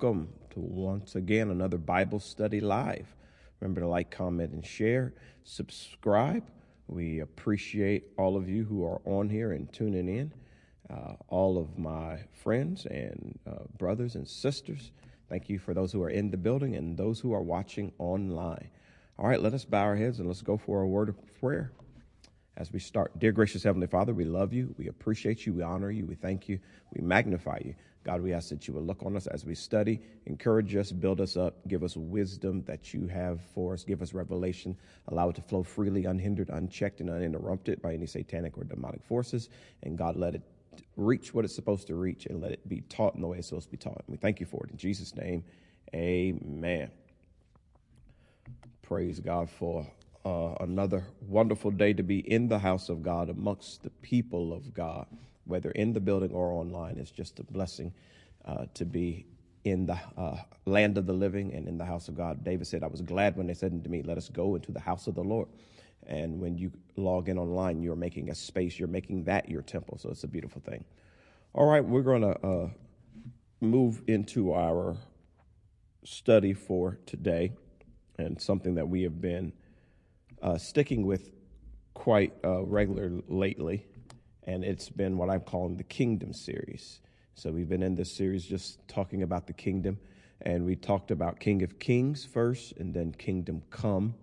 welcome to once again another Bible study live. Remember to like, comment, and share. Subscribe. We appreciate all of you who are on here and tuning in. Uh, all of my friends and uh, brothers and sisters, thank you for those who are in the building and those who are watching online. All right, let us bow our heads and let's go for a word of prayer as we start. Dear gracious Heavenly Father, we love you. We appreciate you. We honor you. We thank you. We magnify you. God, we ask that you will look on us as we study, encourage us, build us up, give us wisdom that you have for us, give us revelation, allow it to flow freely, unhindered, unchecked, and uninterrupted by any satanic or demonic forces. And God, let it reach what it's supposed to reach and let it be taught in the way it's supposed to be taught. And we thank you for it. In Jesus' name, amen. Praise God for uh, another wonderful day to be in the house of God amongst the people of God, whether in the building or online. It's just a blessing uh, to be in the uh, land of the living and in the house of God. David said, I was glad when they said to me, Let us go into the house of the Lord. And when you log in online, you're making a space, you're making that your temple. So it's a beautiful thing. All right, we're going to uh, move into our study for today and something that we have been uh, sticking with quite uh, regular lately, and it's been what I'm calling the Kingdom series. So we've been in this series just talking about the kingdom, and we talked about King of Kings first, and then Kingdom Come,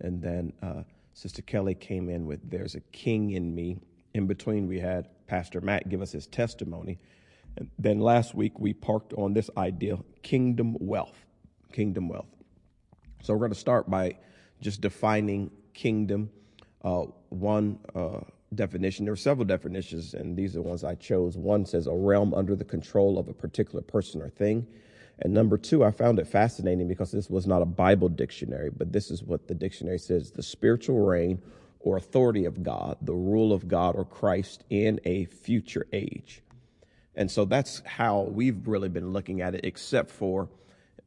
and then uh, Sister Kelly came in with "There's a King in Me." In between, we had Pastor Matt give us his testimony, and then last week we parked on this idea: kingdom wealth, kingdom wealth. So we're going to start by just defining kingdom. Uh, one uh, definition, there are several definitions, and these are the ones I chose. One says a realm under the control of a particular person or thing. And number two, I found it fascinating because this was not a Bible dictionary, but this is what the dictionary says the spiritual reign or authority of God, the rule of God or Christ in a future age. And so that's how we've really been looking at it, except for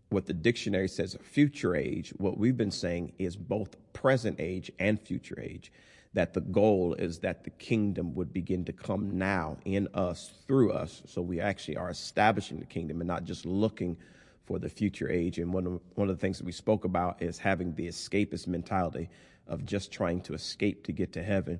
what the dictionary says future age, what we've been saying is both present age and future age. That the goal is that the kingdom would begin to come now in us, through us. So we actually are establishing the kingdom and not just looking for the future age. And one of, one of the things that we spoke about is having the escapist mentality of just trying to escape to get to heaven.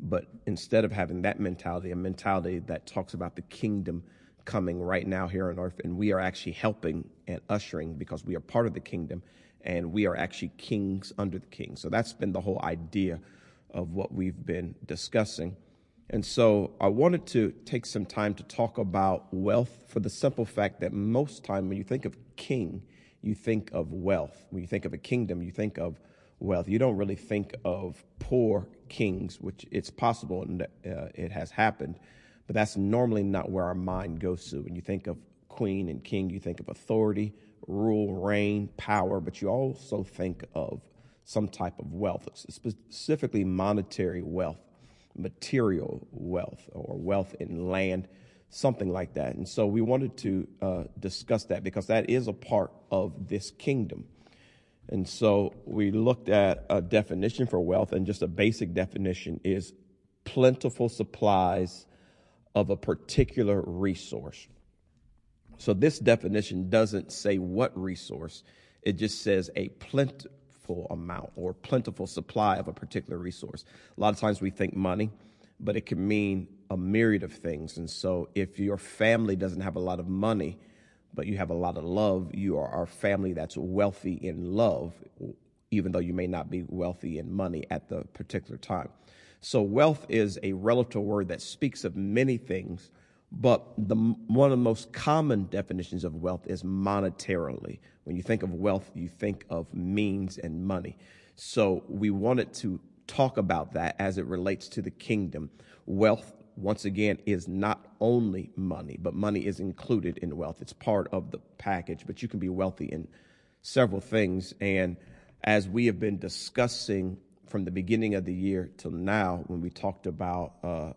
But instead of having that mentality, a mentality that talks about the kingdom coming right now here on earth, and we are actually helping and ushering because we are part of the kingdom and we are actually kings under the king. So that's been the whole idea of what we've been discussing. And so I wanted to take some time to talk about wealth for the simple fact that most time when you think of king, you think of wealth. When you think of a kingdom, you think of wealth. You don't really think of poor kings, which it's possible and uh, it has happened but that's normally not where our mind goes to. When you think of queen and king, you think of authority, rule, reign, power, but you also think of some type of wealth, specifically monetary wealth, material wealth, or wealth in land, something like that. And so we wanted to uh, discuss that because that is a part of this kingdom. And so we looked at a definition for wealth, and just a basic definition is plentiful supplies of a particular resource. So this definition doesn't say what resource, it just says a plentiful amount or plentiful supply of a particular resource. A lot of times we think money, but it can mean a myriad of things. And so if your family doesn't have a lot of money, but you have a lot of love, you are a family that's wealthy in love, even though you may not be wealthy in money at the particular time. So wealth is a relative word that speaks of many things, but the, one of the most common definitions of wealth is monetarily. When you think of wealth, you think of means and money. So we wanted to talk about that as it relates to the kingdom. Wealth, once again, is not only money, but money is included in wealth. It's part of the package, but you can be wealthy in several things. And as we have been discussing from the beginning of the year till now, when we talked about uh,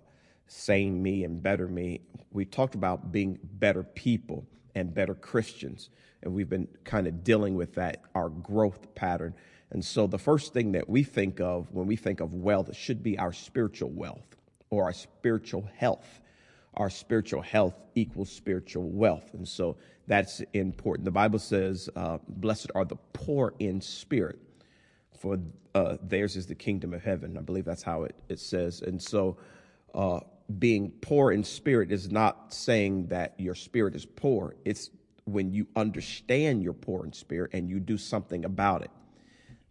same me and better me, we talked about being better people and better Christians. And we've been kind of dealing with that, our growth pattern. And so the first thing that we think of when we think of wealth should be our spiritual wealth or our spiritual health. our spiritual health equals spiritual wealth. And so that's important. The Bible says, uh, Blessed are the poor in spirit, for uh, theirs is the kingdom of heaven. I believe that's how it, it says. And so, uh, being poor in spirit is not saying that your spirit is poor. It's when you understand you're poor in spirit and you do something about it.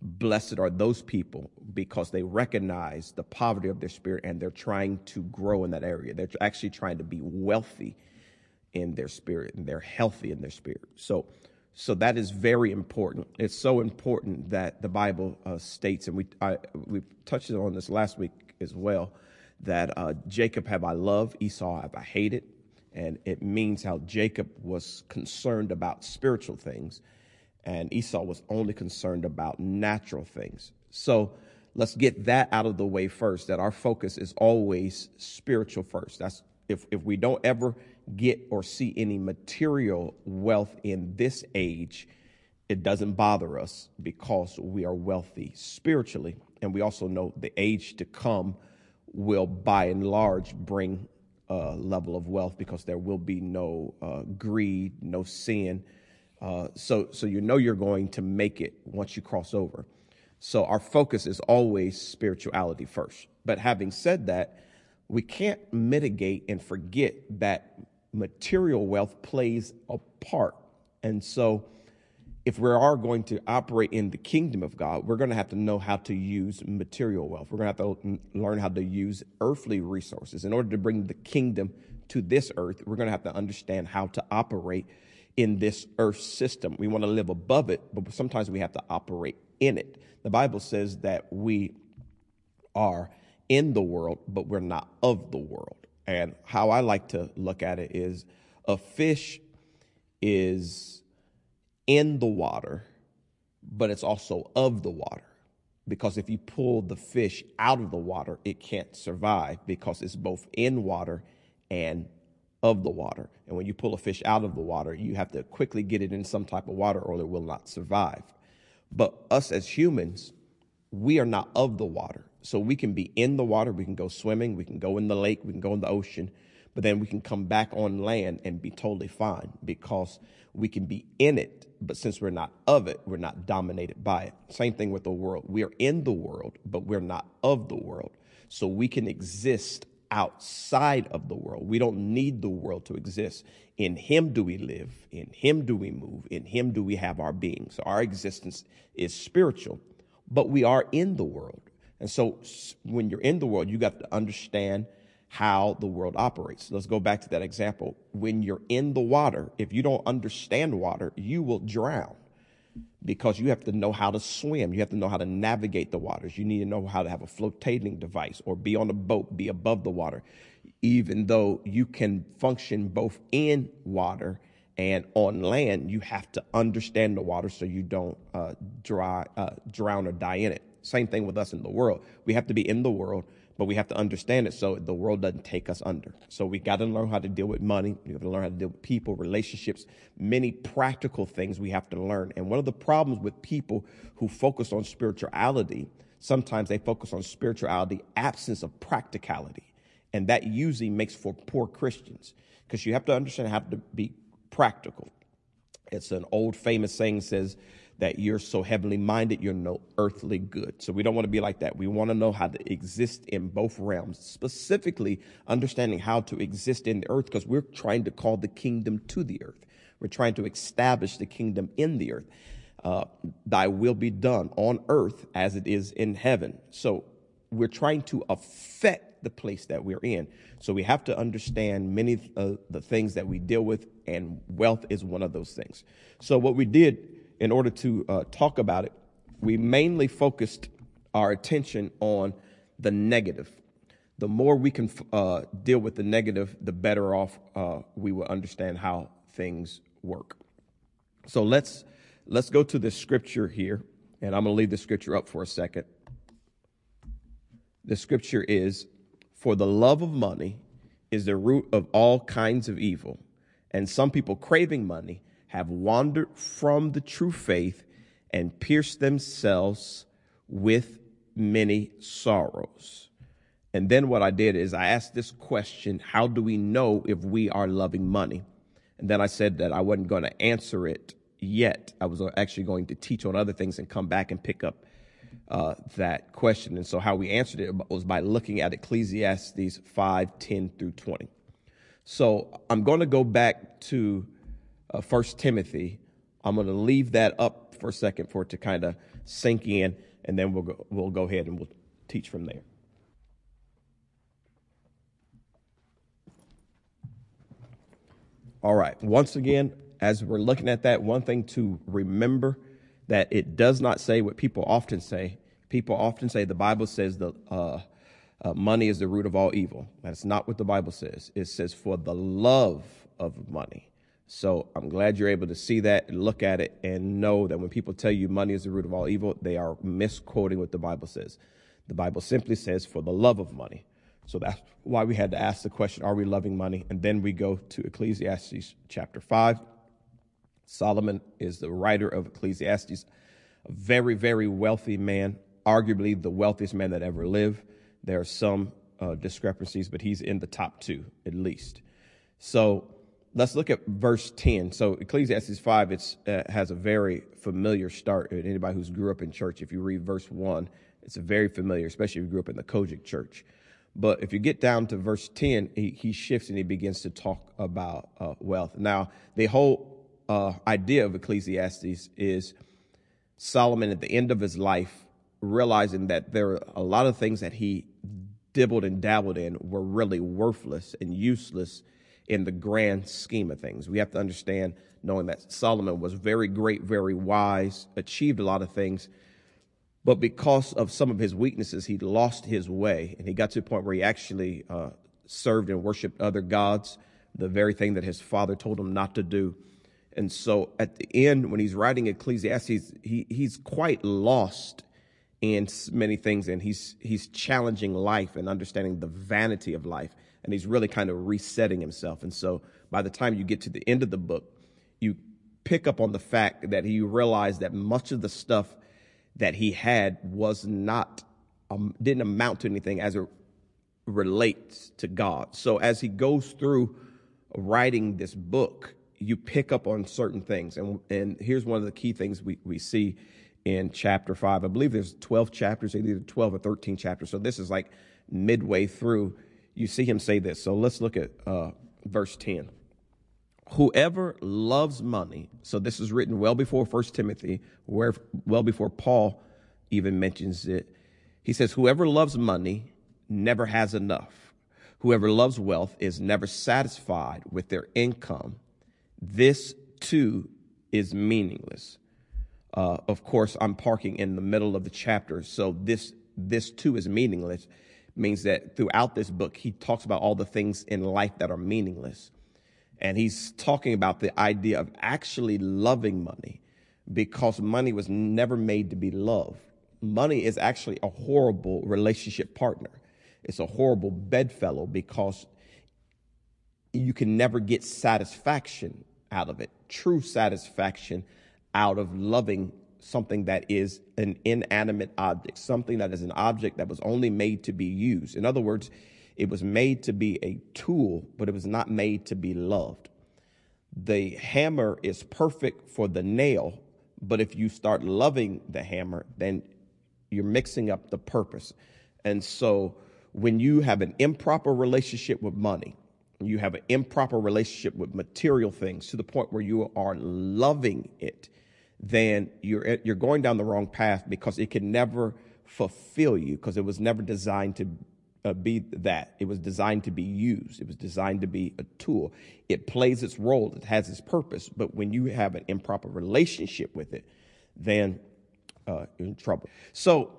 Blessed are those people because they recognize the poverty of their spirit and they're trying to grow in that area. They're actually trying to be wealthy in their spirit and they're healthy in their spirit. So, so that is very important. It's so important that the Bible uh, states, and we I, we touched on this last week as well, that uh, Jacob have I loved, Esau have I hated, and it means how Jacob was concerned about spiritual things, and Esau was only concerned about natural things. So let's get that out of the way first. That our focus is always spiritual first. That's if if we don't ever get or see any material wealth in this age, it doesn't bother us because we are wealthy spiritually. And we also know the age to come will, by and large, bring a level of wealth because there will be no uh, greed, no sin. Uh, so, so you know you're going to make it once you cross over. So our focus is always spirituality first. But having said that, we can't mitigate and forget that material wealth plays a part. And so, if we are going to operate in the kingdom of God, we're going to have to know how to use material wealth. We're going to have to mm, learn how to use earthly resources. In order to bring the kingdom to this earth, we're going to have to understand how to operate in this earth system. We want to live above it, but sometimes we have to operate in it. The Bible says that we are in the world, but we're not of the world. And how I like to look at it is a fish is in the water, but it's also of the water. Because if you pull the fish out of the water, it can't survive because it's both in water and of the water. And when you pull a fish out of the water, you have to quickly get it in some type of water or it will not survive. But us as humans, we are not of the water. So we can be in the water, we can go swimming, we can go in the lake, we can go in the ocean, but then we can come back on land and be totally fine because we can be in it, but since we're not of it, we're not dominated by it. Same thing with the world. We are in the world, but we're not of the world. So we can exist outside of the world. We don't need the world to exist. In Him do we live, in Him do we move, in Him do we have our being. So our existence is spiritual, but we are in the world. And so when you're in the world, you got to understand how the world operates. Let's go back to that example. When you're in the water, if you don't understand water, you will drown because you have to know how to swim. You have to know how to navigate the waters. You need to know how to have a flotating device or be on a boat, be above the water, even though you can function both in water and on land. You have to understand the water so you don't uh, dry, uh, drown or die in it. Same thing with us in the world. We have to be in the world, but we have to understand it so the world doesn't take us under. So we got to learn how to deal with money. We have to learn how to deal with people, relationships, many practical things we have to learn. And one of the problems with people who focus on spirituality, sometimes they focus on spirituality, absence of practicality. And that usually makes for poor Christians because you have to understand how to be practical. It's an old famous saying says, that you're so heavenly minded, you're no earthly good. So we don't want to be like that. We want to know how to exist in both realms, specifically understanding how to exist in the earth because we're trying to call the kingdom to the earth. We're trying to establish the kingdom in the earth. Uh, thy will be done on earth as it is in heaven. So we're trying to affect the place that we're in. So we have to understand many of the things that we deal with, and wealth is one of those things. So what we did in order to uh, talk about it, we mainly focused our attention on the negative. The more we can uh, deal with the negative, the better off uh, we will understand how things work. So let's let's go to the scripture here, and I'm going to leave the scripture up for a second. The scripture is, "For the love of money is the root of all kinds of evil, and some people craving money." Have wandered from the true faith and pierced themselves with many sorrows. And then what I did is I asked this question How do we know if we are loving money? And then I said that I wasn't going to answer it yet. I was actually going to teach on other things and come back and pick up uh, that question. And so, how we answered it was by looking at Ecclesiastes 5 10 through 20. So, I'm going to go back to uh, 1 Timothy. I'm going to leave that up for a second for it to kind of sink in, and then we'll go, we'll go ahead and we'll teach from there. All right. Once again, as we're looking at that, one thing to remember that it does not say what people often say. People often say the Bible says the uh, uh, money is the root of all evil. That's not what the Bible says. It says for the love of money. So I'm glad you're able to see that, look at it, and know that when people tell you money is the root of all evil, they are misquoting what the Bible says. The Bible simply says for the love of money. So that's why we had to ask the question, are we loving money? And then we go to Ecclesiastes chapter 5. Solomon is the writer of Ecclesiastes, a very, very wealthy man, arguably the wealthiest man that ever lived. There are some uh, discrepancies, but he's in the top two at least. So let's look at verse 10. So Ecclesiastes 5 it's, uh, has a very familiar start. Anybody who's grew up in church, if you read verse 1, it's very familiar, especially if you grew up in the COGIC church. But if you get down to verse 10, he, he shifts and he begins to talk about uh, wealth. Now, the whole uh, idea of Ecclesiastes is Solomon at the end of his life realizing that there are a lot of things that he dibbled and dabbled in were really worthless and useless in the grand scheme of things. We have to understand, knowing that Solomon was very great, very wise, achieved a lot of things, but because of some of his weaknesses, he lost his way. And he got to a point where he actually uh, served and worshiped other gods, the very thing that his father told him not to do. And so at the end, when he's writing Ecclesiastes, he, he's quite lost in many things. And he's, he's challenging life and understanding the vanity of life. And he's really kind of resetting himself. And so by the time you get to the end of the book, you pick up on the fact that he realized that much of the stuff that he had was not um, didn't amount to anything as it relates to God. So as he goes through writing this book, you pick up on certain things. And, and here's one of the key things we, we see in chapter five. I believe there's 12 chapters, either 12 or 13 chapters. So this is like midway through. You see him say this. So let's look at uh, verse 10. Whoever loves money, so this is written well before First Timothy, where well before Paul even mentions it. He says, Whoever loves money never has enough. Whoever loves wealth is never satisfied with their income. This too is meaningless. Uh, of course, I'm parking in the middle of the chapter, so this this too is meaningless. Means that throughout this book, he talks about all the things in life that are meaningless. And he's talking about the idea of actually loving money because money was never made to be loved. Money is actually a horrible relationship partner. It's a horrible bedfellow because you can never get satisfaction out of it, true satisfaction out of loving something that is an inanimate object, something that is an object that was only made to be used. In other words, it was made to be a tool, but it was not made to be loved. The hammer is perfect for the nail, but if you start loving the hammer, then you're mixing up the purpose. And so when you have an improper relationship with money, you have an improper relationship with material things to the point where you are loving it, then you're you're going down the wrong path because it can never fulfill you because it was never designed to uh, be that. It was designed to be used. It was designed to be a tool. It plays its role. It has its purpose. But when you have an improper relationship with it, then uh, you're in trouble. So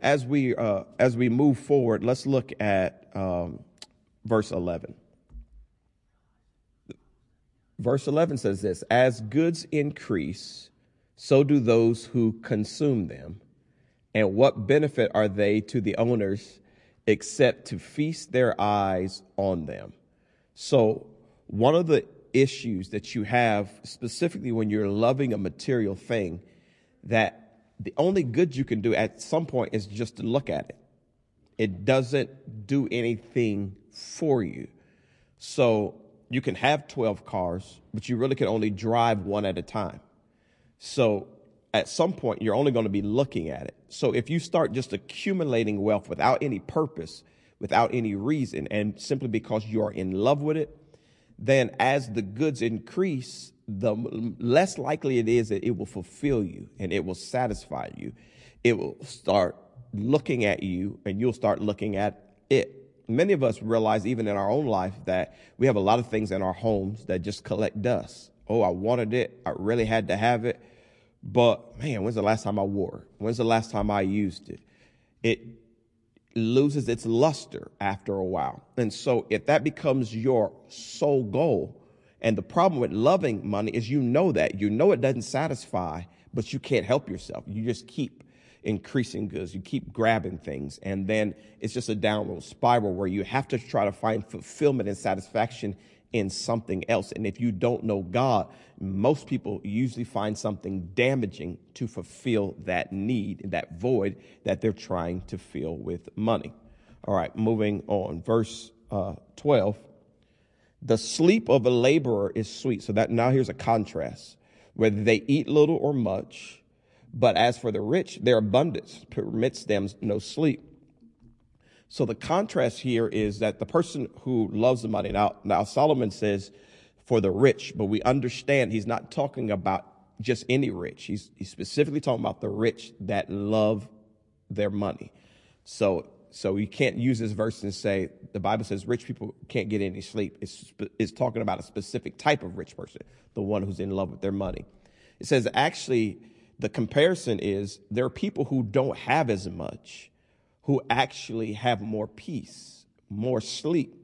as we uh, as we move forward, let's look at um, verse eleven. Verse eleven says this: As goods increase, so do those who consume them. And what benefit are they to the owners? except to feast their eyes on them. So, one of the issues that you have, specifically when you're loving a material thing, that the only good you can do at some point is just to look at it. It doesn't do anything for you. So you can have 12 cars, but you really can only drive one at a time. So at some point, you're only going to be looking at it. So if you start just accumulating wealth without any purpose, without any reason, and simply because you are in love with it, then as the goods increase, the less likely it is that it will fulfill you and it will satisfy you. It will start looking at you and you'll start looking at it. Many of us realize, even in our own life, that we have a lot of things in our homes that just collect dust. Oh, I wanted it. I really had to have it. But man, when's the last time I wore it? When's the last time I used it? It loses its luster after a while. And so if that becomes your sole goal, and the problem with loving money is you know that. You know it doesn't satisfy, but you can't help yourself. You just keep increasing goods. You keep grabbing things. And then it's just a downward spiral where you have to try to find fulfillment and satisfaction in something else. And if you don't know God, most people usually find something damaging to fulfill that need, that void that they're trying to fill with money. All right, moving on. Verse uh, 12 the sleep of a laborer is sweet. So that now here's a contrast. Whether they eat little or much, but as for the rich, their abundance permits them no sleep. So the contrast here is that the person who loves the money, now, now Solomon says for the rich, but we understand he's not talking about just any rich. He's, he's specifically talking about the rich that love their money. So so you can't use this verse and say the Bible says rich people can't get any sleep. It's, it's talking about a specific type of rich person, the one who's in love with their money. It says actually the comparison is there are people who don't have as much who actually have more peace, more sleep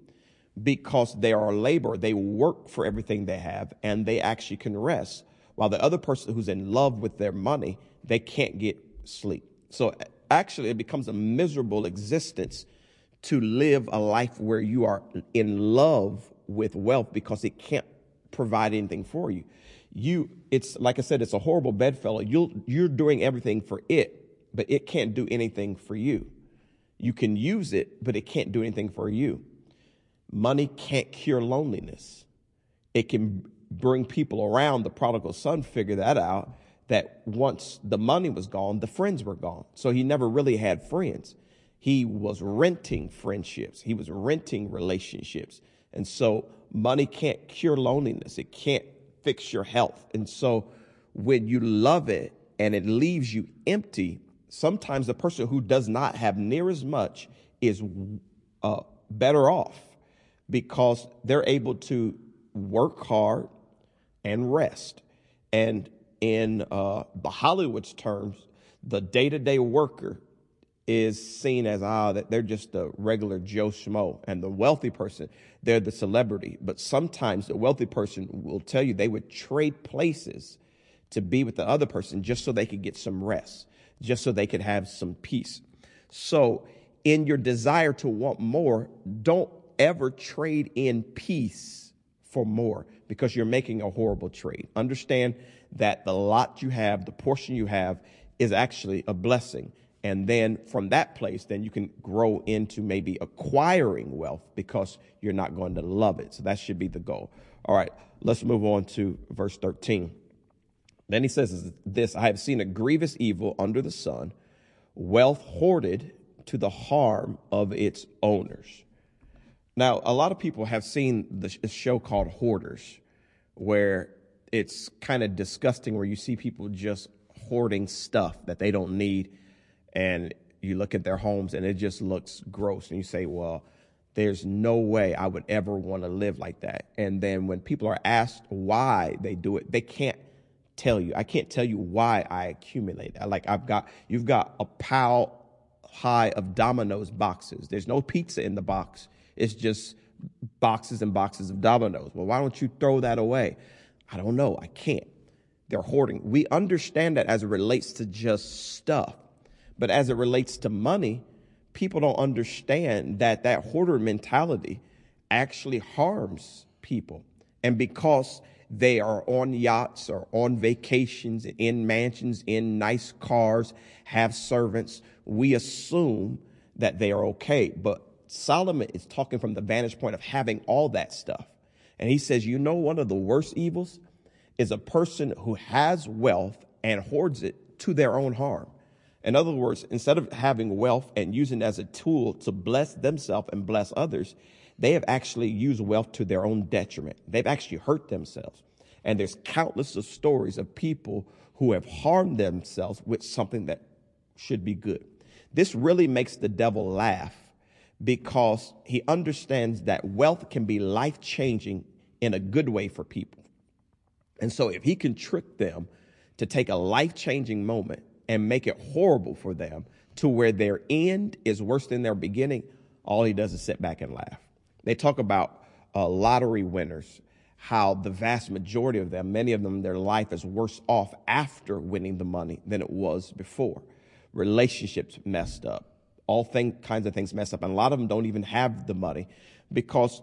because they are labor. They work for everything they have and they actually can rest. While the other person who's in love with their money, they can't get sleep. So actually it becomes a miserable existence to live a life where you are in love with wealth because it can't provide anything for you. You, it's like I said, it's a horrible bedfellow. You'll, you're doing everything for it, but it can't do anything for you. You can use it, but it can't do anything for you. Money can't cure loneliness. It can bring people around. The prodigal son figured that out that once the money was gone, the friends were gone. So he never really had friends. He was renting friendships, he was renting relationships. And so money can't cure loneliness, it can't fix your health. And so when you love it and it leaves you empty, sometimes the person who does not have near as much is uh, better off because they're able to work hard and rest. And in uh, the Hollywood's terms, the day to day worker is seen as ah that they're just a regular Joe Schmo, and the wealthy person they're the celebrity. But sometimes the wealthy person will tell you they would trade places to be with the other person just so they could get some rest, just so they could have some peace. So, in your desire to want more, don't ever trade in peace for more because you're making a horrible trade. Understand that the lot you have, the portion you have, is actually a blessing. And then from that place, then you can grow into maybe acquiring wealth because you're not going to love it. So that should be the goal. All right, let's move on to verse 13. Then he says this I have seen a grievous evil under the sun, wealth hoarded to the harm of its owners. Now, a lot of people have seen the show called Hoarders, where it's kind of disgusting where you see people just hoarding stuff that they don't need and you look at their homes and it just looks gross and you say well there's no way i would ever want to live like that and then when people are asked why they do it they can't tell you i can't tell you why i accumulate like i've got you've got a pile high of Domino's boxes there's no pizza in the box it's just boxes and boxes of Domino's. well why don't you throw that away I don't know. I can't. They're hoarding. We understand that as it relates to just stuff. But as it relates to money, people don't understand that that hoarder mentality actually harms people. And because they are on yachts or on vacations, in mansions, in nice cars, have servants, we assume that they are okay. But Solomon is talking from the vantage point of having all that stuff. And he says, you know, one of the worst evils is a person who has wealth and hoards it to their own harm. In other words, instead of having wealth and using it as a tool to bless themselves and bless others, they have actually used wealth to their own detriment. They've actually hurt themselves. And there's countless of stories of people who have harmed themselves with something that should be good. This really makes the devil laugh because he understands that wealth can be life changing in a good way for people. And so if he can trick them to take a life changing moment and make it horrible for them to where their end is worse than their beginning, all he does is sit back and laugh. They talk about uh, lottery winners, how the vast majority of them, many of them, their life is worse off after winning the money than it was before. Relationships messed up, all thing, kinds of things messed up, and a lot of them don't even have the money because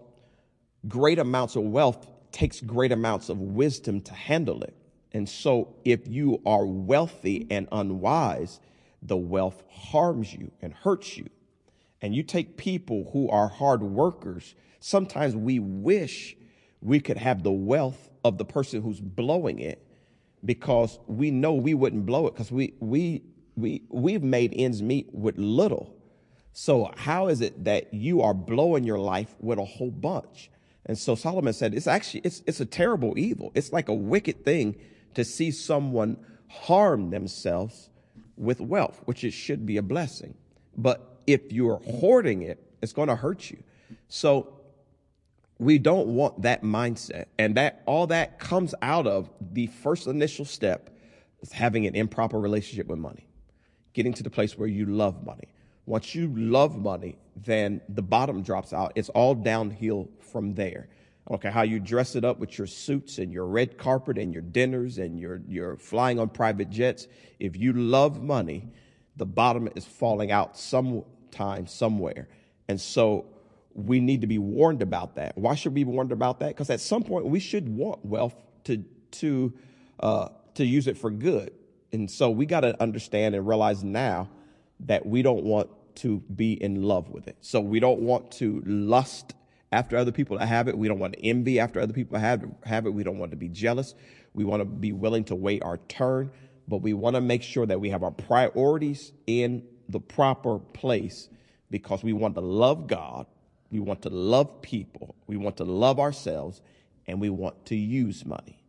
great amounts of wealth takes great amounts of wisdom to handle it. And so if you are wealthy and unwise, the wealth harms you and hurts you. And you take people who are hard workers, sometimes we wish we could have the wealth of the person who's blowing it because we know we wouldn't blow it because we, we, we, we've made ends meet with little. So how is it that you are blowing your life with a whole bunch? And so Solomon said, it's actually, it's, it's a terrible evil. It's like a wicked thing to see someone harm themselves with wealth, which it should be a blessing. But if you're hoarding it, it's going to hurt you. So we don't want that mindset. And that all that comes out of the first initial step is having an improper relationship with money, getting to the place where you love money. Once you love money, then the bottom drops out. It's all downhill from there. Okay, how you dress it up with your suits and your red carpet and your dinners and your, your flying on private jets. If you love money, the bottom is falling out sometime, somewhere. And so we need to be warned about that. Why should we be warned about that? Because at some point we should want wealth to, to, uh, to use it for good. And so we got to understand and realize now that we don't want to be in love with it. So we don't want to lust after other people to have it. We don't want to envy after other people have, have it. We don't want to be jealous. We want to be willing to wait our turn, but we want to make sure that we have our priorities in the proper place because we want to love God, we want to love people, we want to love ourselves, and we want to use money.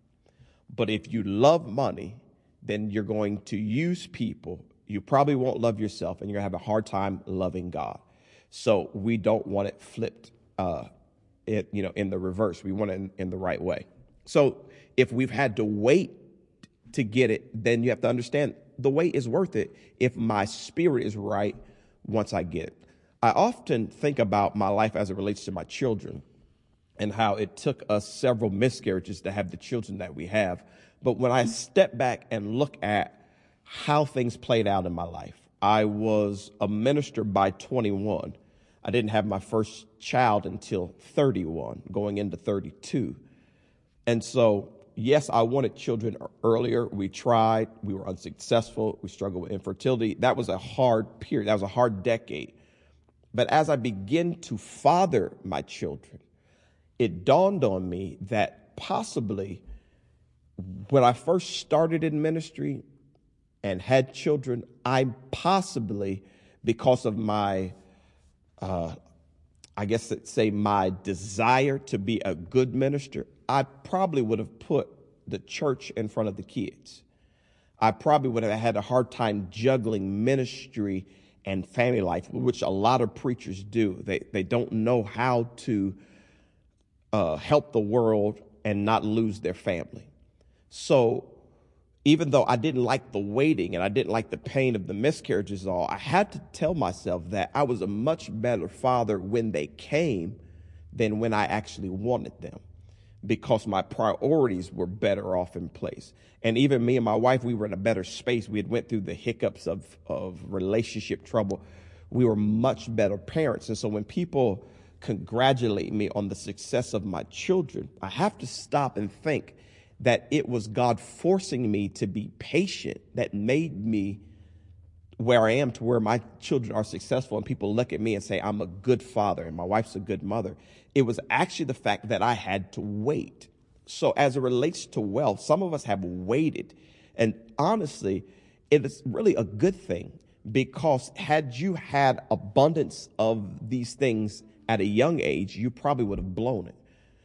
But if you love money, then you're going to use people. You probably won't love yourself, and you're going to have a hard time loving God. So we don't want it flipped uh, it, you know, in the reverse. We want it in, in the right way. So if we've had to wait to get it, then you have to understand the wait is worth it if my spirit is right once I get it. I often think about my life as it relates to my children and how it took us several miscarriages to have the children that we have. But when I step back and look at how things played out in my life, I was a minister by 21. I didn't have my first child until 31, going into 32. And so, yes, I wanted children earlier. We tried, we were unsuccessful, we struggled with infertility. That was a hard period, that was a hard decade. But as I begin to father my children, it dawned on me that possibly when I first started in ministry and had children, I possibly, because of my uh, I guess say my desire to be a good minister, I probably would have put the church in front of the kids. I probably would have had a hard time juggling ministry and family life, which a lot of preachers do. They, they don't know how to uh, help the world and not lose their family. So even though I didn't like the waiting and I didn't like the pain of the miscarriages all, I had to tell myself that I was a much better father when they came than when I actually wanted them because my priorities were better off in place. And even me and my wife, we were in a better space. We had went through the hiccups of, of relationship trouble. We were much better parents. And so when people congratulate me on the success of my children, I have to stop and think that it was God forcing me to be patient that made me where I am to where my children are successful and people look at me and say, I'm a good father and my wife's a good mother. It was actually the fact that I had to wait. So, as it relates to wealth, some of us have waited. And honestly, it is really a good thing because had you had abundance of these things at a young age, you probably would have blown it.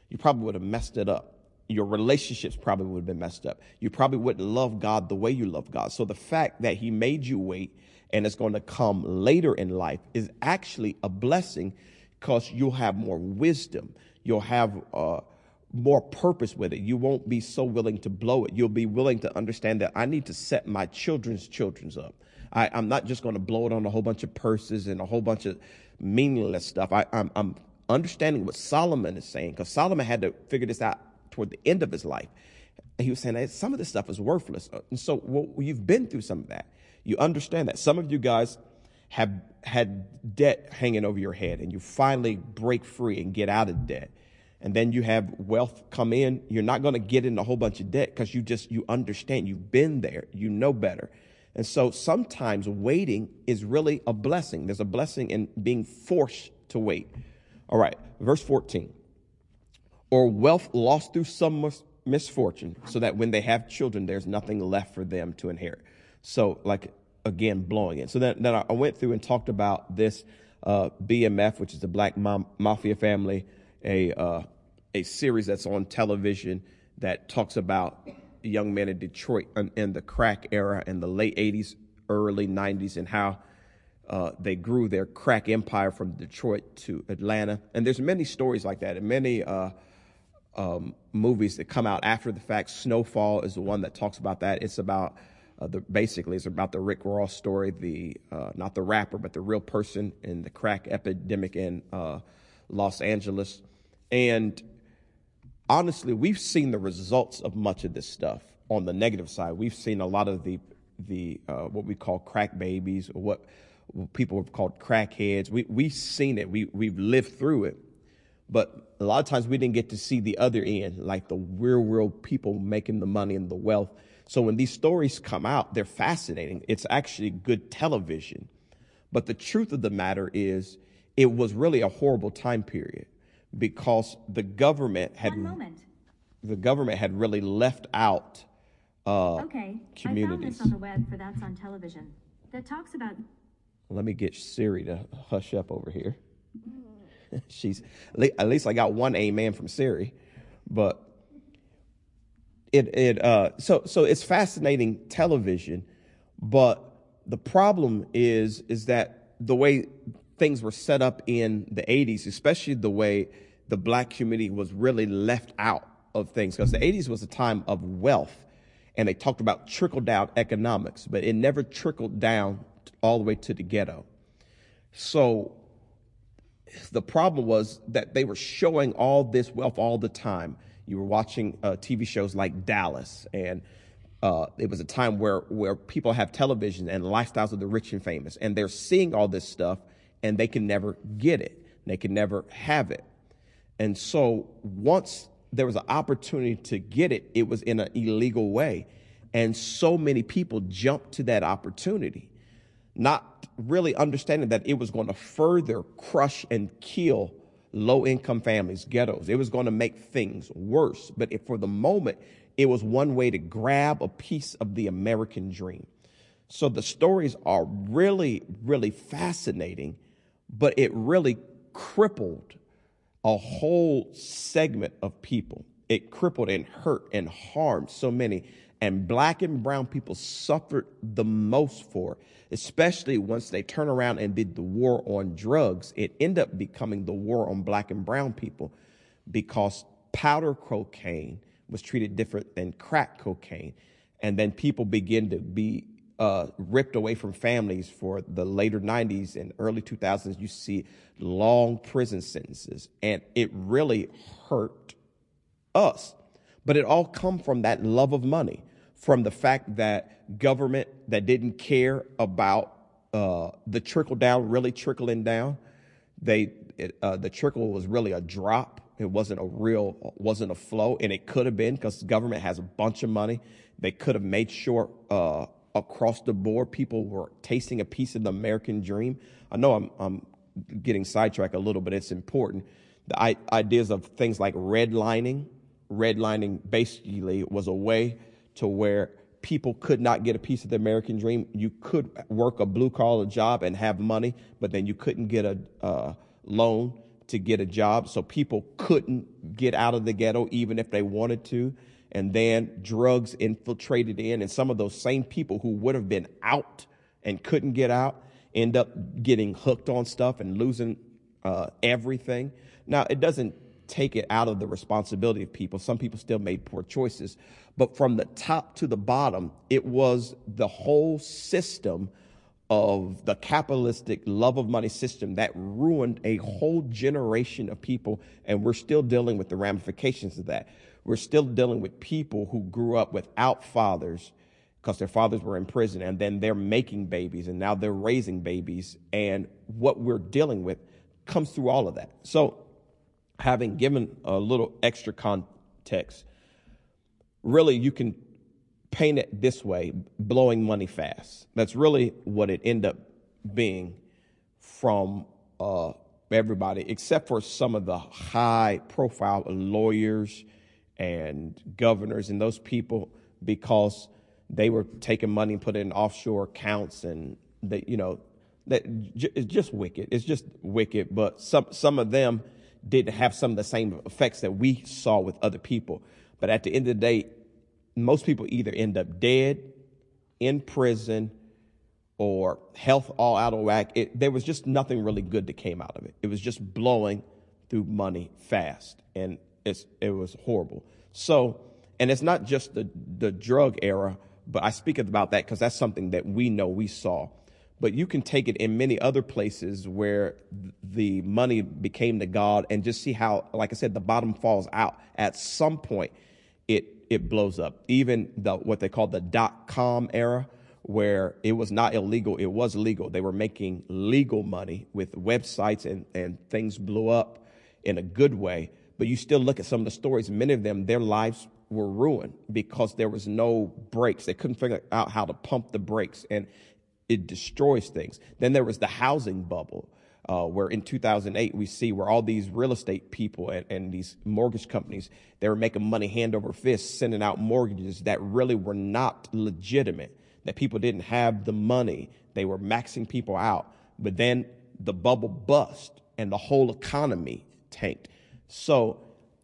You probably would have messed it up. Your relationships probably would have been messed up. You probably wouldn't love God the way you love God. So the fact that He made you wait and it's going to come later in life is actually a blessing because you'll have more wisdom. You'll have uh, more purpose with it. You won't be so willing to blow it. You'll be willing to understand that I need to set my children's children's up. I, am not just going to blow it on a whole bunch of purses and a whole bunch of meaningless stuff. I, I'm, I'm understanding what Solomon is saying because Solomon had to figure this out toward the end of his life. he was saying that some of this stuff is worthless. Uh, and so well, you've been through some of that. You understand that. Some of you guys have had debt hanging over your head and you finally break free and get out of debt. And then you have wealth come in. You're not going to get in a whole bunch of debt because you just, you understand. You've been there. You know better. And so sometimes waiting is really a blessing. There's a blessing in being forced to wait. All right, verse 14. Or wealth lost through some misfortune, so that when they have children, there's nothing left for them to inherit. So, like, again, blowing it. So then, then I went through and talked about this uh, BMF, which is the Black Mafia Family, a, uh, a series that's on television that talks about young men in Detroit in, in the crack era in the late 80s, early 90s, and how uh, they grew their crack empire from Detroit to Atlanta. And there's many stories like that, and many uh, um, movies that come out after the fact. Snowfall is the one that talks about that. It's about uh, the basically it's about the Rick Ross story, the uh, not the rapper, but the real person in the crack epidemic in uh, Los Angeles. And honestly, we've seen the results of much of this stuff on the negative side. We've seen a lot of the the uh, what we call crack babies or what people have called crackheads. We we've seen it. We we've lived through it. But a lot of times we didn't get to see the other end, like the real world people making the money and the wealth. So when these stories come out, they're fascinating. It's actually good television. But the truth of the matter is, it was really a horrible time period because the government had the government had really left out uh, okay. communities. I found this on the web for that's on television that talks about. Let me get Siri to hush up over here. She's at least I got one amen from Siri, but it it uh so so it's fascinating television, but the problem is is that the way things were set up in the 80s, especially the way the black community was really left out of things, because the 80s was a time of wealth, and they talked about trickle down economics, but it never trickled down all the way to the ghetto. So the problem was that they were showing all this wealth all the time. You were watching uh, TV shows like Dallas, and uh, it was a time where where people have television and lifestyles of the rich and famous, and they're seeing all this stuff, and they can never get it. They can never have it. And so once there was an opportunity to get it, it was in an illegal way. And so many people jumped to that opportunity, not really understanding that it was going to further crush and kill low income families, ghettos. It was going to make things worse. But for the moment, it was one way to grab a piece of the American dream. So the stories are really, really fascinating but it really crippled a whole segment of people. It crippled and hurt and harmed so many. And black and brown people suffered the most for, especially once they turn around and did the war on drugs. It ended up becoming the war on black and brown people because powder cocaine was treated different than crack cocaine. And then people begin to be uh, ripped away from families for the later 90s and early 2000s, you see long prison sentences. And it really hurt us. But it all come from that love of money, from the fact that government that didn't care about uh, the trickle down really trickling down. They, it, uh, the trickle was really a drop. It wasn't a real, wasn't a flow, and it could have been because government has a bunch of money. They could have made sure uh, across the board. People were tasting a piece of the American dream. I know I'm, I'm getting sidetracked a little, but it's important. The ideas of things like redlining, redlining basically was a way to where people could not get a piece of the American dream. You could work a blue collar job and have money, but then you couldn't get a uh, loan to get a job. So people couldn't get out of the ghetto even if they wanted to. And then drugs infiltrated in, and some of those same people who would have been out and couldn't get out end up getting hooked on stuff and losing uh, everything. Now, it doesn't take it out of the responsibility of people. Some people still made poor choices. But from the top to the bottom, it was the whole system of the capitalistic love of money system that ruined a whole generation of people. And we're still dealing with the ramifications of that. We're still dealing with people who grew up without fathers because their fathers were in prison and then they're making babies and now they're raising babies. And what we're dealing with comes through all of that. So, having given a little extra context, really you can paint it this way blowing money fast. That's really what it ended up being from uh, everybody, except for some of the high profile lawyers and governors and those people, because they were taking money and put it in offshore accounts and they, you know, that it's just wicked. It's just wicked. But some some of them didn't have some of the same effects that we saw with other people. But at the end of the day, most people either end up dead, in prison, or health all out of whack. It, there was just nothing really good that came out of it. It was just blowing through money fast, and it's, it was horrible. So, and it's not just the, the drug era, but I speak about that because that's something that we know we saw. But you can take it in many other places where the money became the God and just see how, like I said, the bottom falls out. At some point, it it blows up. Even the what they call the dot com era, where it was not illegal, it was legal. They were making legal money with websites and, and things blew up in a good way. But you still look at some of the stories, many of them, their lives were ruined because there was no brakes. They couldn't figure out how to pump the brakes and it destroys things. Then there was the housing bubble uh, where in 2008 we see where all these real estate people and, and these mortgage companies they were making money hand over fist sending out mortgages that really were not legitimate that people didn't have the money. They were maxing people out. But then the bubble bust and the whole economy tanked. So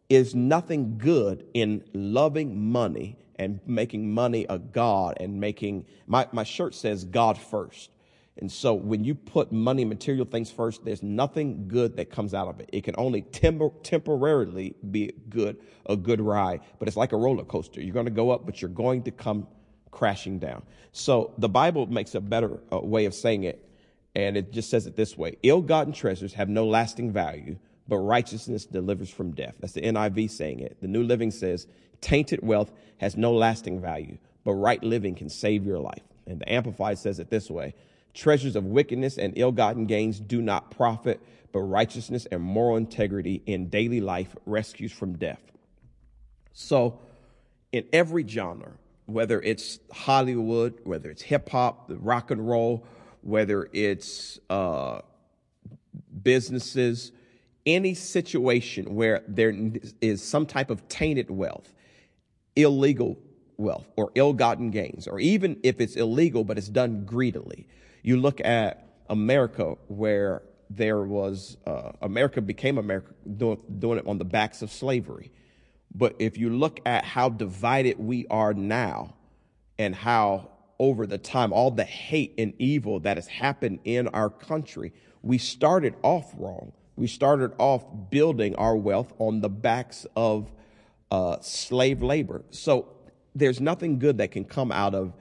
is nothing good in loving money and making money a god and making my, my shirt says god first and so when you put money, material things first, there's nothing good that comes out of it. It can only temporarily be good, a good ride, but it's like a roller coaster. You're going to go up, but you're going to come crashing down. So the Bible makes a better uh, way of saying it, and it just says it this way Ill gotten treasures have no lasting value, but righteousness delivers from death. That's the NIV saying it. The New Living says, tainted wealth has no lasting value, but right living can save your life. And the Amplified says it this way Treasures of wickedness and ill gotten gains do not profit, but righteousness and moral integrity in daily life rescues from death. So, in every genre, whether it's Hollywood, whether it's hip hop, rock and roll, whether it's uh, businesses, any situation where there is some type of tainted wealth, illegal wealth, or ill gotten gains, or even if it's illegal but it's done greedily, you look at America, where there was uh, America became America doing, doing it on the backs of slavery. But if you look at how divided we are now and how over the time, all the hate and evil that has happened in our country, we started off wrong. We started off building our wealth on the backs of uh, slave labor. So there's nothing good that can come out of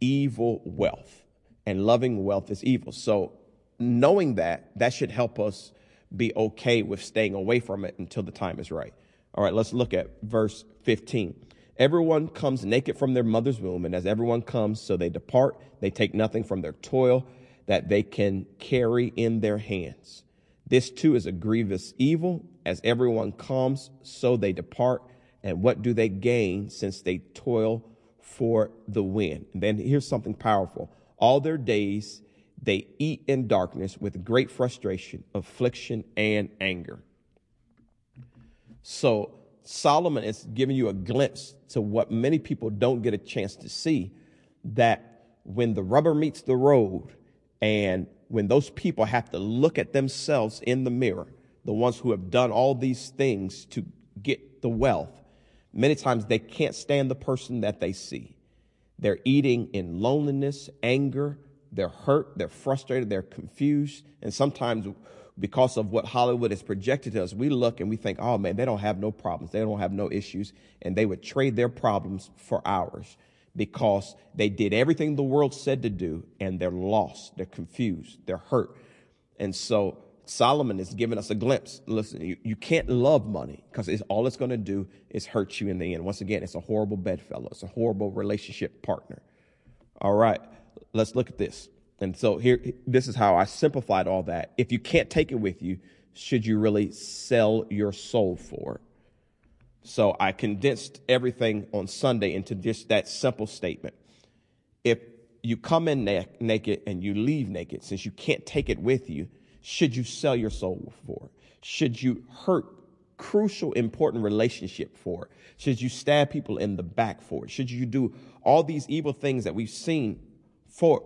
evil wealth and loving wealth is evil. So, knowing that, that should help us be okay with staying away from it until the time is right. All right, let's look at verse 15. Everyone comes naked from their mother's womb, and as everyone comes, so they depart. They take nothing from their toil that they can carry in their hands. This too is a grievous evil. As everyone comes, so they depart. And what do they gain since they toil for the wind. And then here's something powerful. All their days they eat in darkness with great frustration, affliction, and anger. So Solomon is giving you a glimpse to what many people don't get a chance to see that when the rubber meets the road and when those people have to look at themselves in the mirror, the ones who have done all these things to get the wealth, many times they can't stand the person that they see. They're eating in loneliness, anger, they're hurt, they're frustrated, they're confused, and sometimes because of what Hollywood has projected to us, we look and we think, oh man, they don't have no problems, they don't have no issues, and they would trade their problems for ours because they did everything the world said to do and they're lost, they're confused, they're hurt. And so Solomon is giving us a glimpse. Listen, you, you can't love money because it's, all it's going to do is hurt you in the end. Once again, it's a horrible bedfellow. It's a horrible relationship partner. All right, let's look at this. And so here, this is how I simplified all that. If you can't take it with you, should you really sell your soul for it? So I condensed everything on Sunday into just that simple statement. If you come in na- naked and you leave naked, since you can't take it with you, should you sell your soul for it? Should you hurt crucial, important relationship for it? Should you stab people in the back for it? Should you do all these evil things that we've seen for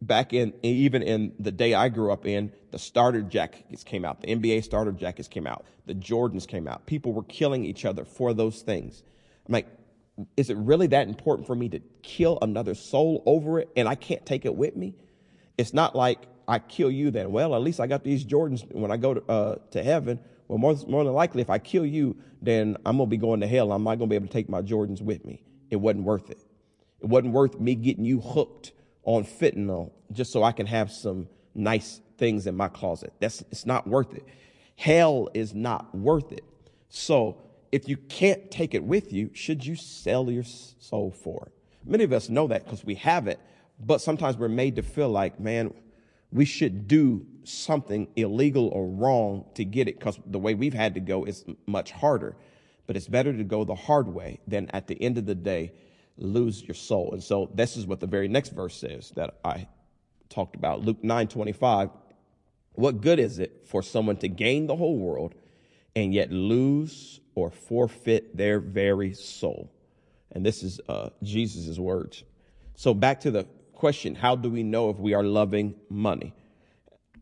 back in even in the day I grew up in, the starter jackets came out, the NBA starter jackets came out, the Jordans came out. People were killing each other for those things. I'm like, is it really that important for me to kill another soul over it and I can't take it with me? It's not like I kill you then. Well, at least I got these Jordans when I go to, uh, to heaven. Well, more, more than likely, if I kill you, then I'm going to be going to hell. I'm not going to be able to take my Jordans with me. It wasn't worth it. It wasn't worth me getting you hooked on fentanyl just so I can have some nice things in my closet. That's it's not worth it. Hell is not worth it. So if you can't take it with you, should you sell your soul for it? Many of us know that because we have it, but sometimes we're made to feel like, man, we should do something illegal or wrong to get it because the way we've had to go is much harder. But it's better to go the hard way than at the end of the day lose your soul. And so this is what the very next verse says that I talked about. Luke 9 25. What good is it for someone to gain the whole world and yet lose or forfeit their very soul? And this is uh, Jesus' words. So back to the question how do we know if we are loving money?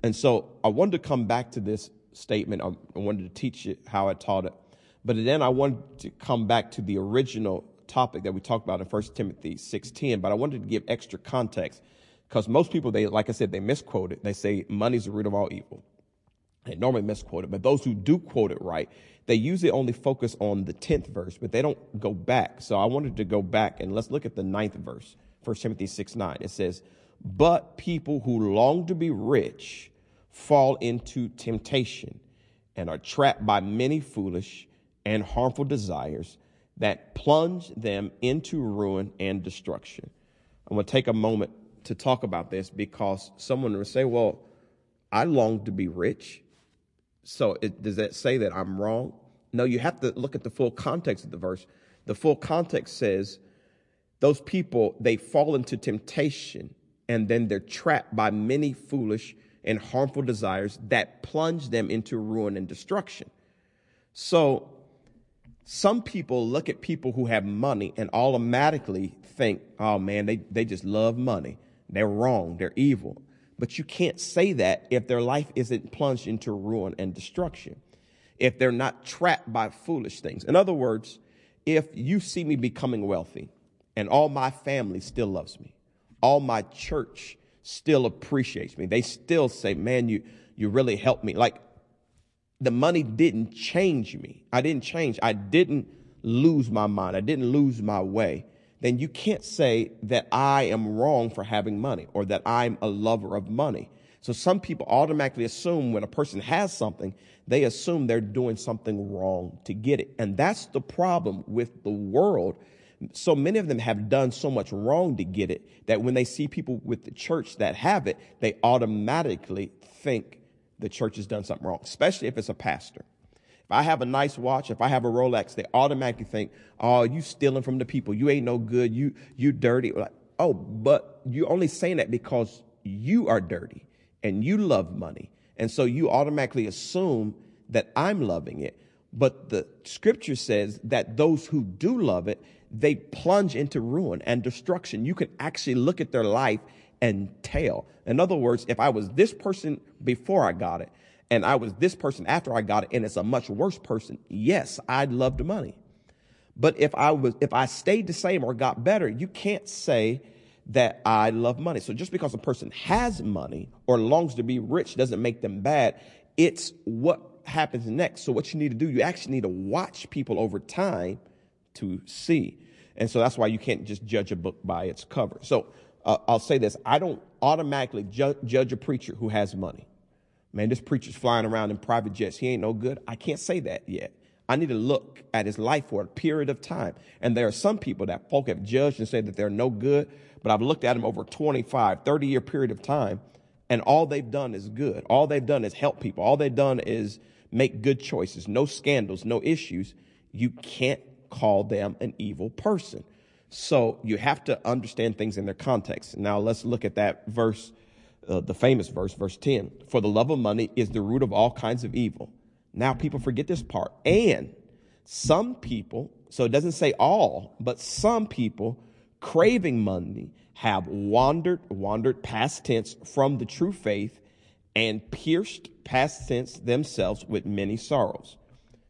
And so I wanted to come back to this statement. I wanted to teach it how I taught it. But then I wanted to come back to the original topic that we talked about in 1 Timothy 6.10, but I wanted to give extra context because most people, they, like I said, they misquote it. They say money's the root of all evil. They normally misquote it, but those who do quote it right, they usually only focus on the 10th verse, but they don't go back. So I wanted to go back and let's look at the ninth verse, 1 Timothy 6, 9. It says, but people who long to be rich fall into temptation and are trapped by many foolish and harmful desires that plunge them into ruin and destruction. I'm going to take a moment to talk about this because someone will say, well, I long to be rich. So it, does that say that I'm wrong? No, you have to look at the full context of the verse. The full context says those people, they fall into temptation and then they're trapped by many foolish and harmful desires that plunge them into ruin and destruction. So some people look at people who have money and automatically think, oh man, they, they just love money. They're wrong. They're evil. But you can't say that if their life isn't plunged into ruin and destruction, if they're not trapped by foolish things. In other words, if you see me becoming wealthy and all my family still loves me, all my church still appreciates me, they still say, man, you, you really helped me. Like the money didn't change me. I didn't change. I didn't lose my mind. I didn't lose my way. Then you can't say that I am wrong for having money or that I'm a lover of money. So some people automatically assume when a person has something, they assume they're doing something wrong to get it. And that's the problem with the world. So many of them have done so much wrong to get it that when they see people with the church that have it, they automatically think the church has done something wrong, especially if it's a pastor. If I have a nice watch, if I have a Rolex, they automatically think, "Oh, you stealing from the people. You ain't no good. You you dirty." Like, oh, but you're only saying that because you are dirty and you love money, and so you automatically assume that I'm loving it. But the scripture says that those who do love it, they plunge into ruin and destruction. You can actually look at their life and tell. In other words, if I was this person before I got it and I was this person after I got it and it's a much worse person, yes, I'd love the money. But if I was if I stayed the same or got better, you can't say that I love money. So just because a person has money or longs to be rich doesn't make them bad. It's what happens next. So what you need to do, you actually need to watch people over time to see. And so that's why you can't just judge a book by its cover. So uh, I'll say this I don't automatically ju- judge a preacher who has money. Man, this preacher's flying around in private jets. He ain't no good. I can't say that yet. I need to look at his life for a period of time. And there are some people that folk have judged and said that they're no good, but I've looked at them over 25, 30 year period of time, and all they've done is good. All they've done is help people. All they've done is make good choices, no scandals, no issues. You can't call them an evil person. So you have to understand things in their context. Now let's look at that verse, uh, the famous verse, verse 10. For the love of money is the root of all kinds of evil. Now people forget this part. And some people, so it doesn't say all, but some people craving money have wandered, wandered past tense from the true faith and pierced past tense themselves with many sorrows.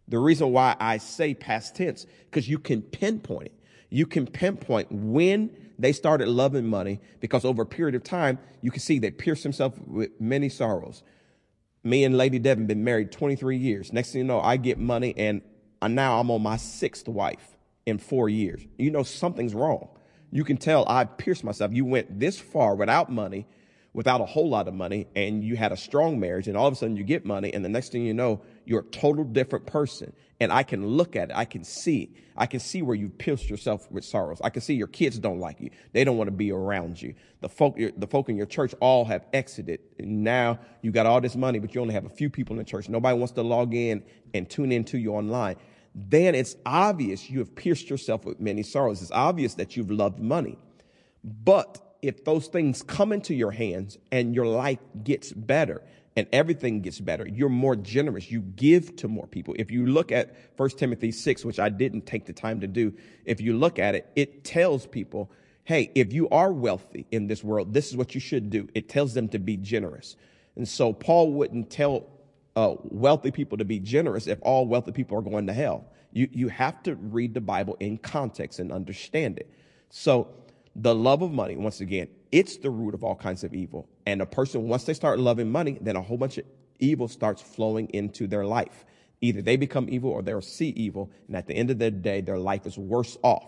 The reason why I say past tense, because you can pinpoint it you can pinpoint when they started loving money because over a period of time, you can see they pierced himself with many sorrows. Me and Lady Devon been married 23 years. Next thing you know, I get money and uh, now I'm on my sixth wife in four years. You know, something's wrong. You can tell I pierced myself. You went this far without money, without a whole lot of money, and you had a strong marriage, and all of a sudden you get money, and the next thing you know, you're a total different person and I can look at it. I can see. I can see where you've pierced yourself with sorrows. I can see your kids don't like you. They don't want to be around you. The folk, the folk in your church all have exited. And now you got all this money, but you only have a few people in the church. Nobody wants to log in and tune into you online. Then it's obvious you have pierced yourself with many sorrows. It's obvious that you've loved money. But if those things come into your hands and your life gets better, and everything gets better. You're more generous. You give to more people. If you look at 1 Timothy 6, which I didn't take the time to do, if you look at it, it tells people, hey, if you are wealthy in this world, this is what you should do. It tells them to be generous. And so Paul wouldn't tell uh, wealthy people to be generous if all wealthy people are going to hell. You, you have to read the Bible in context and understand it. So the love of money, once again, it's the root of all kinds of evil. And a person, once they start loving money, then a whole bunch of evil starts flowing into their life. Either they become evil or they'll see evil. And at the end of the day, their life is worse off.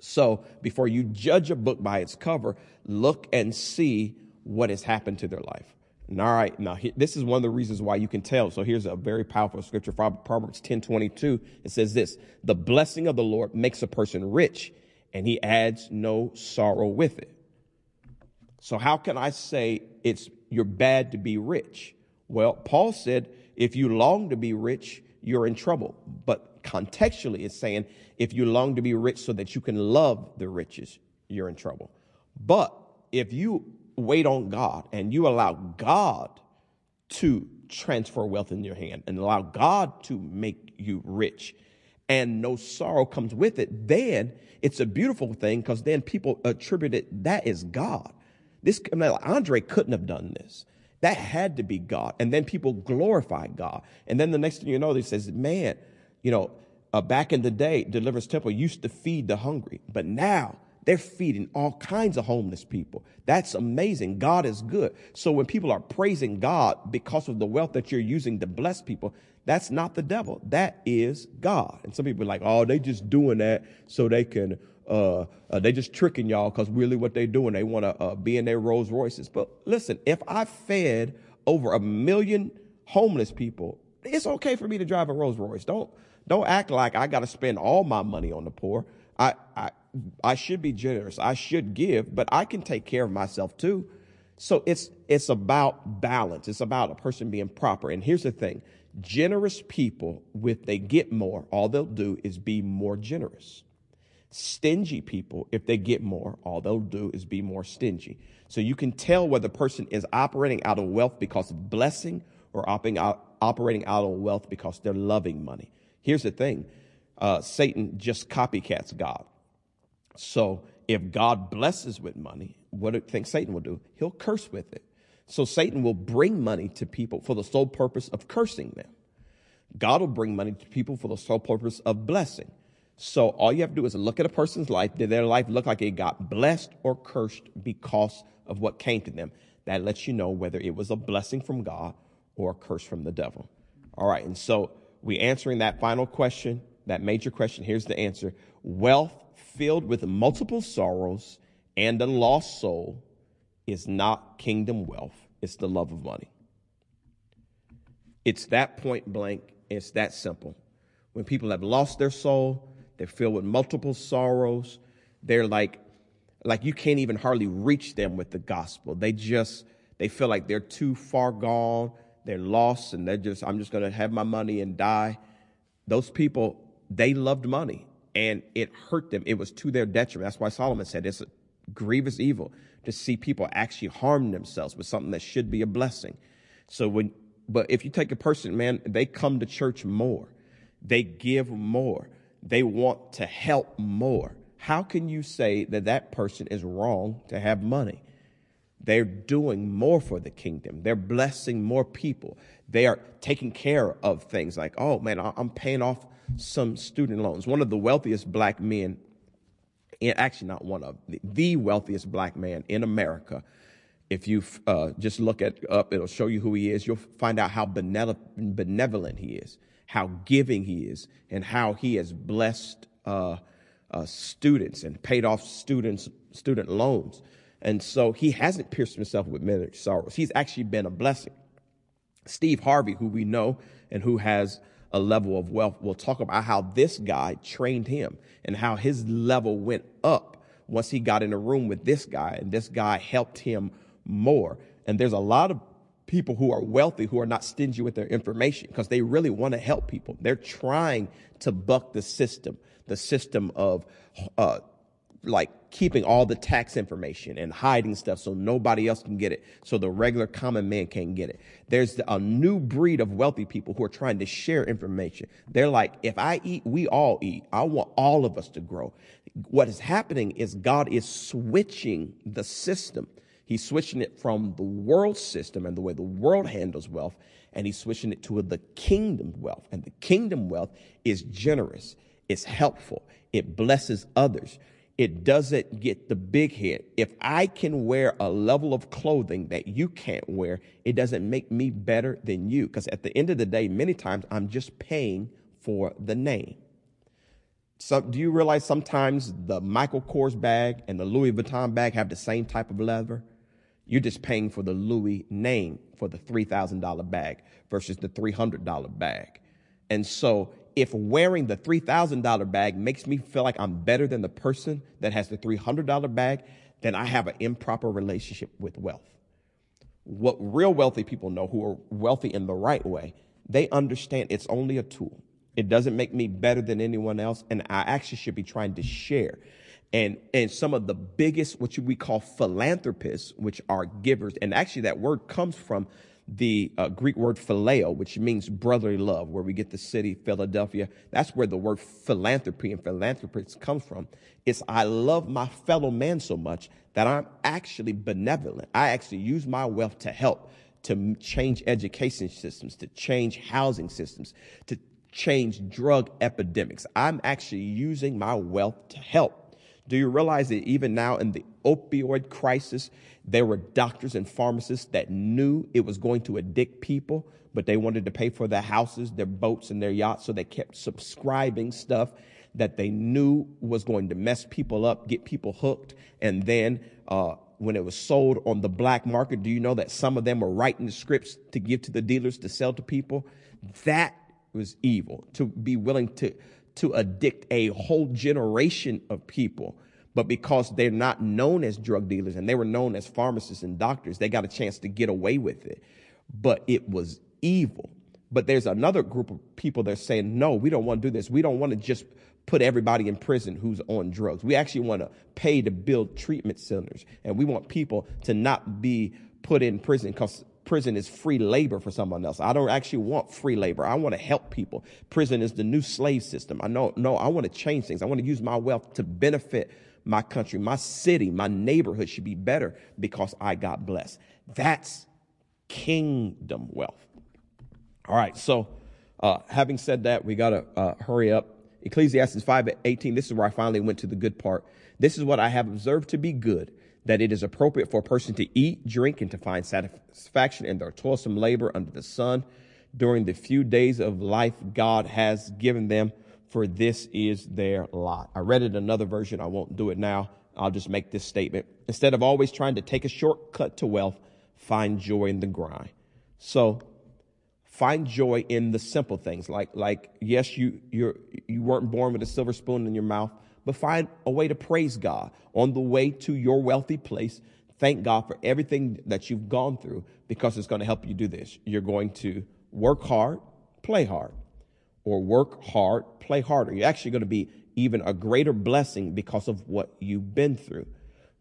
So before you judge a book by its cover, look and see what has happened to their life. And all right, now this is one of the reasons why you can tell. So here's a very powerful scripture, Proverbs 10 22. It says this The blessing of the Lord makes a person rich, and he adds no sorrow with it. So how can I say it's you're bad to be rich? Well, Paul said if you long to be rich, you're in trouble. But contextually, it's saying if you long to be rich so that you can love the riches, you're in trouble. But if you wait on God and you allow God to transfer wealth in your hand and allow God to make you rich and no sorrow comes with it, then it's a beautiful thing because then people attribute it that is God. This I mean, Andre couldn't have done this. That had to be God. And then people glorified God. And then the next thing you know, they says, man, you know, uh, back in the day, Deliverance Temple used to feed the hungry, but now they're feeding all kinds of homeless people. That's amazing. God is good. So when people are praising God because of the wealth that you're using to bless people, that's not the devil. That is God. And some people are like, oh, they just doing that so they can, uh, uh they just tricking y'all because really what they're doing, they want to uh, be in their Rolls Royces. But listen, if I fed over a million homeless people, it's okay for me to drive a Rolls Royce. Don't, don't act like I got to spend all my money on the poor. I, I, I should be generous. I should give, but I can take care of myself too. So it's, it's about balance. It's about a person being proper. And here's the thing. Generous people, if they get more, all they'll do is be more generous. Stingy people, if they get more, all they'll do is be more stingy. So you can tell whether a person is operating out of wealth because of blessing or operating out, of wealth because they're loving money. Here's the thing uh, Satan just copycats God. So if God blesses with money, what do you think Satan will do? He'll curse with it. So Satan will bring money to people for the sole purpose of cursing them. God will bring money to people for the sole purpose of blessing. So all you have to do is look at a person's life. Did their life look like it got blessed or cursed because of what came to them? That lets you know whether it was a blessing from God or a curse from the devil. All right. And so we answering that final question, that major question. Here's the answer. Wealth filled with multiple sorrows and a lost soul is not kingdom wealth. It's the love of money. It's that point blank. It's that simple. When people have lost their soul, they're filled with multiple sorrows. They're like, like you can't even hardly reach them with the gospel. They just, they feel like they're too far gone. They're lost and they're just, I'm just going to have my money and die. Those people, they loved money and it hurt them. It was to their detriment. That's why Solomon said it's a grievous evil to see people actually harm themselves with something that should be a blessing. So when, but if you take a person, man, they come to church more, they give more, they want to help more. How can you say that that person is wrong to have money? They're doing more for the kingdom. They're blessing more people. They are taking care of things like, oh man, I'm paying off some student loans. One of the wealthiest black men, actually not one of the wealthiest black man in America. If you uh, just look it up, it'll show you who he is. You'll find out how benevolent he is, how giving he is, and how he has blessed uh, uh, students and paid off students student loans. And so he hasn't pierced himself with many sorrows. He's actually been a blessing. Steve Harvey, who we know and who has a level of wealth, will talk about how this guy trained him and how his level went up once he got in a room with this guy, and this guy helped him more. And there's a lot of people who are wealthy who are not stingy with their information because they really want to help people. They're trying to buck the system, the system of uh, like keeping all the tax information and hiding stuff so nobody else can get it, so the regular common man can't get it. There's a new breed of wealthy people who are trying to share information. They're like, if I eat, we all eat. I want all of us to grow. What is happening is God is switching the system. He's switching it from the world system and the way the world handles wealth, and he's switching it to the kingdom wealth. And the kingdom wealth is generous, it's helpful, it blesses others it doesn't get the big hit. If I can wear a level of clothing that you can't wear, it doesn't make me better than you. Because at the end of the day, many times I'm just paying for the name. So, do you realize sometimes the Michael Kors bag and the Louis Vuitton bag have the same type of leather? You're just paying for the Louis name for the $3,000 bag versus the $300 bag. And so if wearing the $3,000 bag makes me feel like I'm better than the person that has the $300 bag, then I have an improper relationship with wealth. What real wealthy people know who are wealthy in the right way, they understand it's only a tool. It doesn't make me better than anyone else, and I actually should be trying to share. And, and some of the biggest, what we call philanthropists, which are givers, and actually that word comes from the uh, Greek word phileo, which means brotherly love, where we get the city Philadelphia. That's where the word philanthropy and philanthropist comes from. It's I love my fellow man so much that I'm actually benevolent. I actually use my wealth to help to change education systems, to change housing systems, to change drug epidemics. I'm actually using my wealth to help. Do you realize that even now in the opioid crisis, there were doctors and pharmacists that knew it was going to addict people, but they wanted to pay for their houses, their boats, and their yachts, so they kept subscribing stuff that they knew was going to mess people up, get people hooked, and then uh, when it was sold on the black market, do you know that some of them were writing the scripts to give to the dealers to sell to people? That was evil. To be willing to to addict a whole generation of people but because they're not known as drug dealers and they were known as pharmacists and doctors, they got a chance to get away with it. But it was evil. But there's another group of people that are saying, no, we don't want to do this. We don't want to just put everybody in prison who's on drugs. We actually want to pay to build treatment centers. And we want people to not be put in prison because prison is free labor for someone else. I don't actually want free labor. I want to help people. Prison is the new slave system. I know, no, I want to change things. I want to use my wealth to benefit my country, my city, my neighborhood should be better because I got blessed. That's kingdom wealth. All right. So, uh, having said that, we got to uh, hurry up. Ecclesiastes 5 18, this is where I finally went to the good part. This is what I have observed to be good that it is appropriate for a person to eat, drink, and to find satisfaction in their toilsome labor under the sun during the few days of life God has given them, for this is their lot. I read it in another version. I won't do it now. I'll just make this statement. Instead of always trying to take a shortcut to wealth, find joy in the grind. So, find joy in the simple things like like yes you you you weren't born with a silver spoon in your mouth but find a way to praise God on the way to your wealthy place. Thank God for everything that you've gone through because it's going to help you do this. You're going to work hard, play hard, or work hard, play harder. You're actually going to be even a greater blessing because of what you've been through.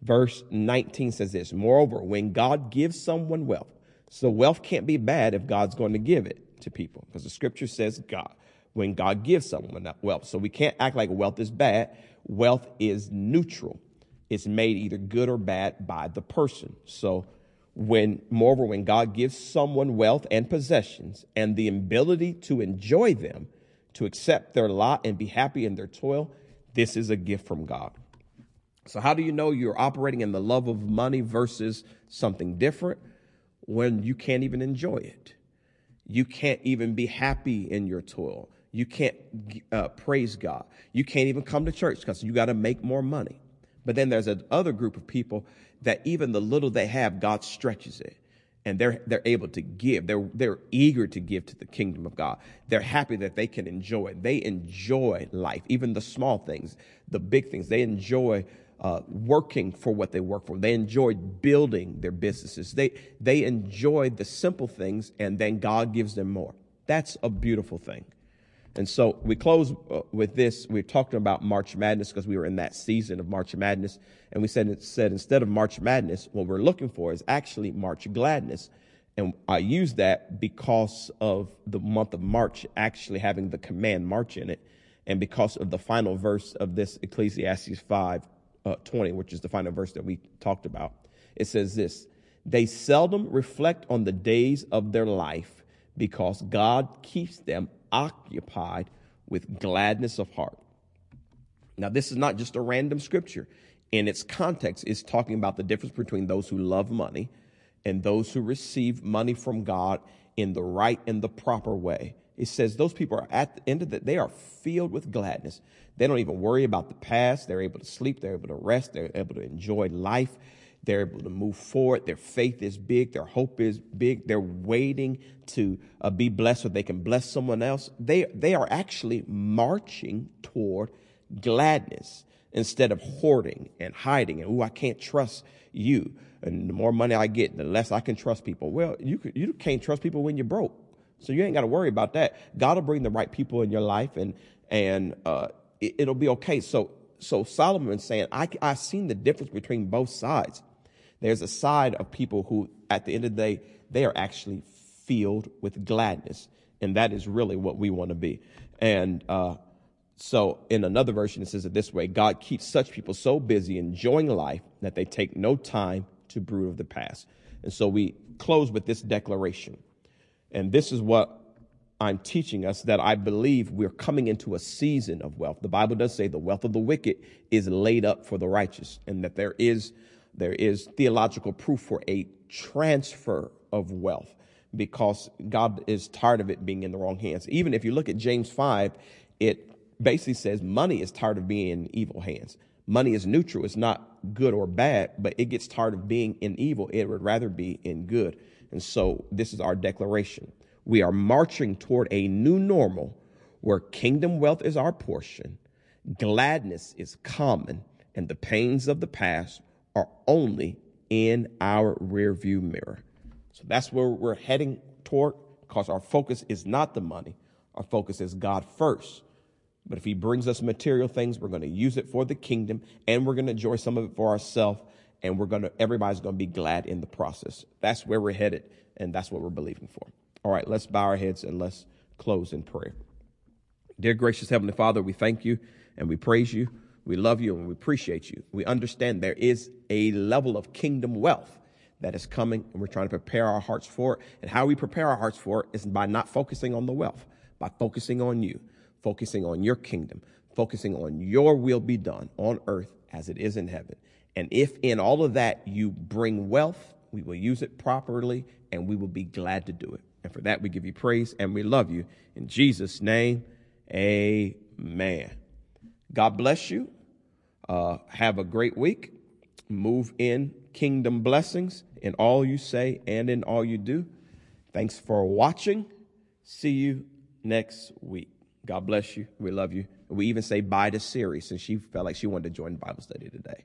Verse 19 says this Moreover, when God gives someone wealth, so wealth can't be bad if God's going to give it to people because the scripture says God, when God gives someone that wealth. So we can't act like wealth is bad wealth is neutral. It's made either good or bad by the person. So when, moreover, when God gives someone wealth and possessions and the ability to enjoy them, to accept their lot and be happy in their toil, this is a gift from God. So how do you know you're operating in the love of money versus something different? When you can't even enjoy it. You can't even be happy in your toil. You can't uh, praise God. You can't even come to church because you got to make more money. But then there's another group of people that even the little they have, God stretches it. And they're, they're able to give. They're, they're eager to give to the kingdom of God. They're happy that they can enjoy it. They enjoy life, even the small things, the big things. They enjoy uh, working for what they work for. They enjoy building their businesses. They, they enjoy the simple things, and then God gives them more. That's a beautiful thing. And so we close uh, with this. We are talking about March Madness because we were in that season of March Madness. And we said, said instead of March Madness, what we're looking for is actually March Gladness. And I use that because of the month of March actually having the command March in it. And because of the final verse of this Ecclesiastes 5 uh, 20, which is the final verse that we talked about. It says this They seldom reflect on the days of their life because God keeps them occupied with gladness of heart. Now, this is not just a random scripture. In its context, it's talking about the difference between those who love money and those who receive money from God in the right and the proper way. It says those people are at the end of the, they are filled with gladness. They don't even worry about the past. They're able to sleep. They're able to rest. They're able to enjoy life. They're able to move forward. Their faith is big. Their hope is big. They're waiting to uh, be blessed so they can bless someone else. They, they are actually marching toward gladness instead of hoarding and hiding and, oh, I can't trust you. And the more money I get, the less I can trust people. Well, you, you can't trust people when you're broke. So you ain't got to worry about that. God will bring the right people in your life and, and, uh, it, will be okay. So, so Solomon's saying, I, I've seen the difference between both sides. There's a side of people who, at the end of the day, they are actually filled with gladness. And that is really what we want to be. And uh, so, in another version, it says it this way God keeps such people so busy enjoying life that they take no time to brood of the past. And so, we close with this declaration. And this is what I'm teaching us that I believe we're coming into a season of wealth. The Bible does say the wealth of the wicked is laid up for the righteous, and that there is there is theological proof for a transfer of wealth because God is tired of it being in the wrong hands. Even if you look at James 5, it basically says money is tired of being in evil hands. Money is neutral. It's not good or bad, but it gets tired of being in evil. It would rather be in good. And so this is our declaration. We are marching toward a new normal where kingdom wealth is our portion, gladness is common, and the pains of the past are only in our rearview mirror. So that's where we're heading toward because our focus is not the money. Our focus is God first. But if He brings us material things, we're going to use it for the kingdom and we're going to enjoy some of it for ourselves. And we're going to, everybody's going to be glad in the process. That's where we're headed. And that's what we're believing for. All right, let's bow our heads and let's close in prayer. Dear gracious Heavenly Father, we thank you and we praise you. We love you and we appreciate you. We understand there is a level of kingdom wealth that is coming, and we're trying to prepare our hearts for it. And how we prepare our hearts for it is by not focusing on the wealth, by focusing on you, focusing on your kingdom, focusing on your will be done on earth as it is in heaven. And if in all of that you bring wealth, we will use it properly and we will be glad to do it. And for that, we give you praise and we love you. In Jesus' name, amen. God bless you. Uh, have a great week. Move in kingdom blessings in all you say and in all you do. Thanks for watching. See you next week. God bless you. We love you. We even say bye to Siri since she felt like she wanted to join Bible study today.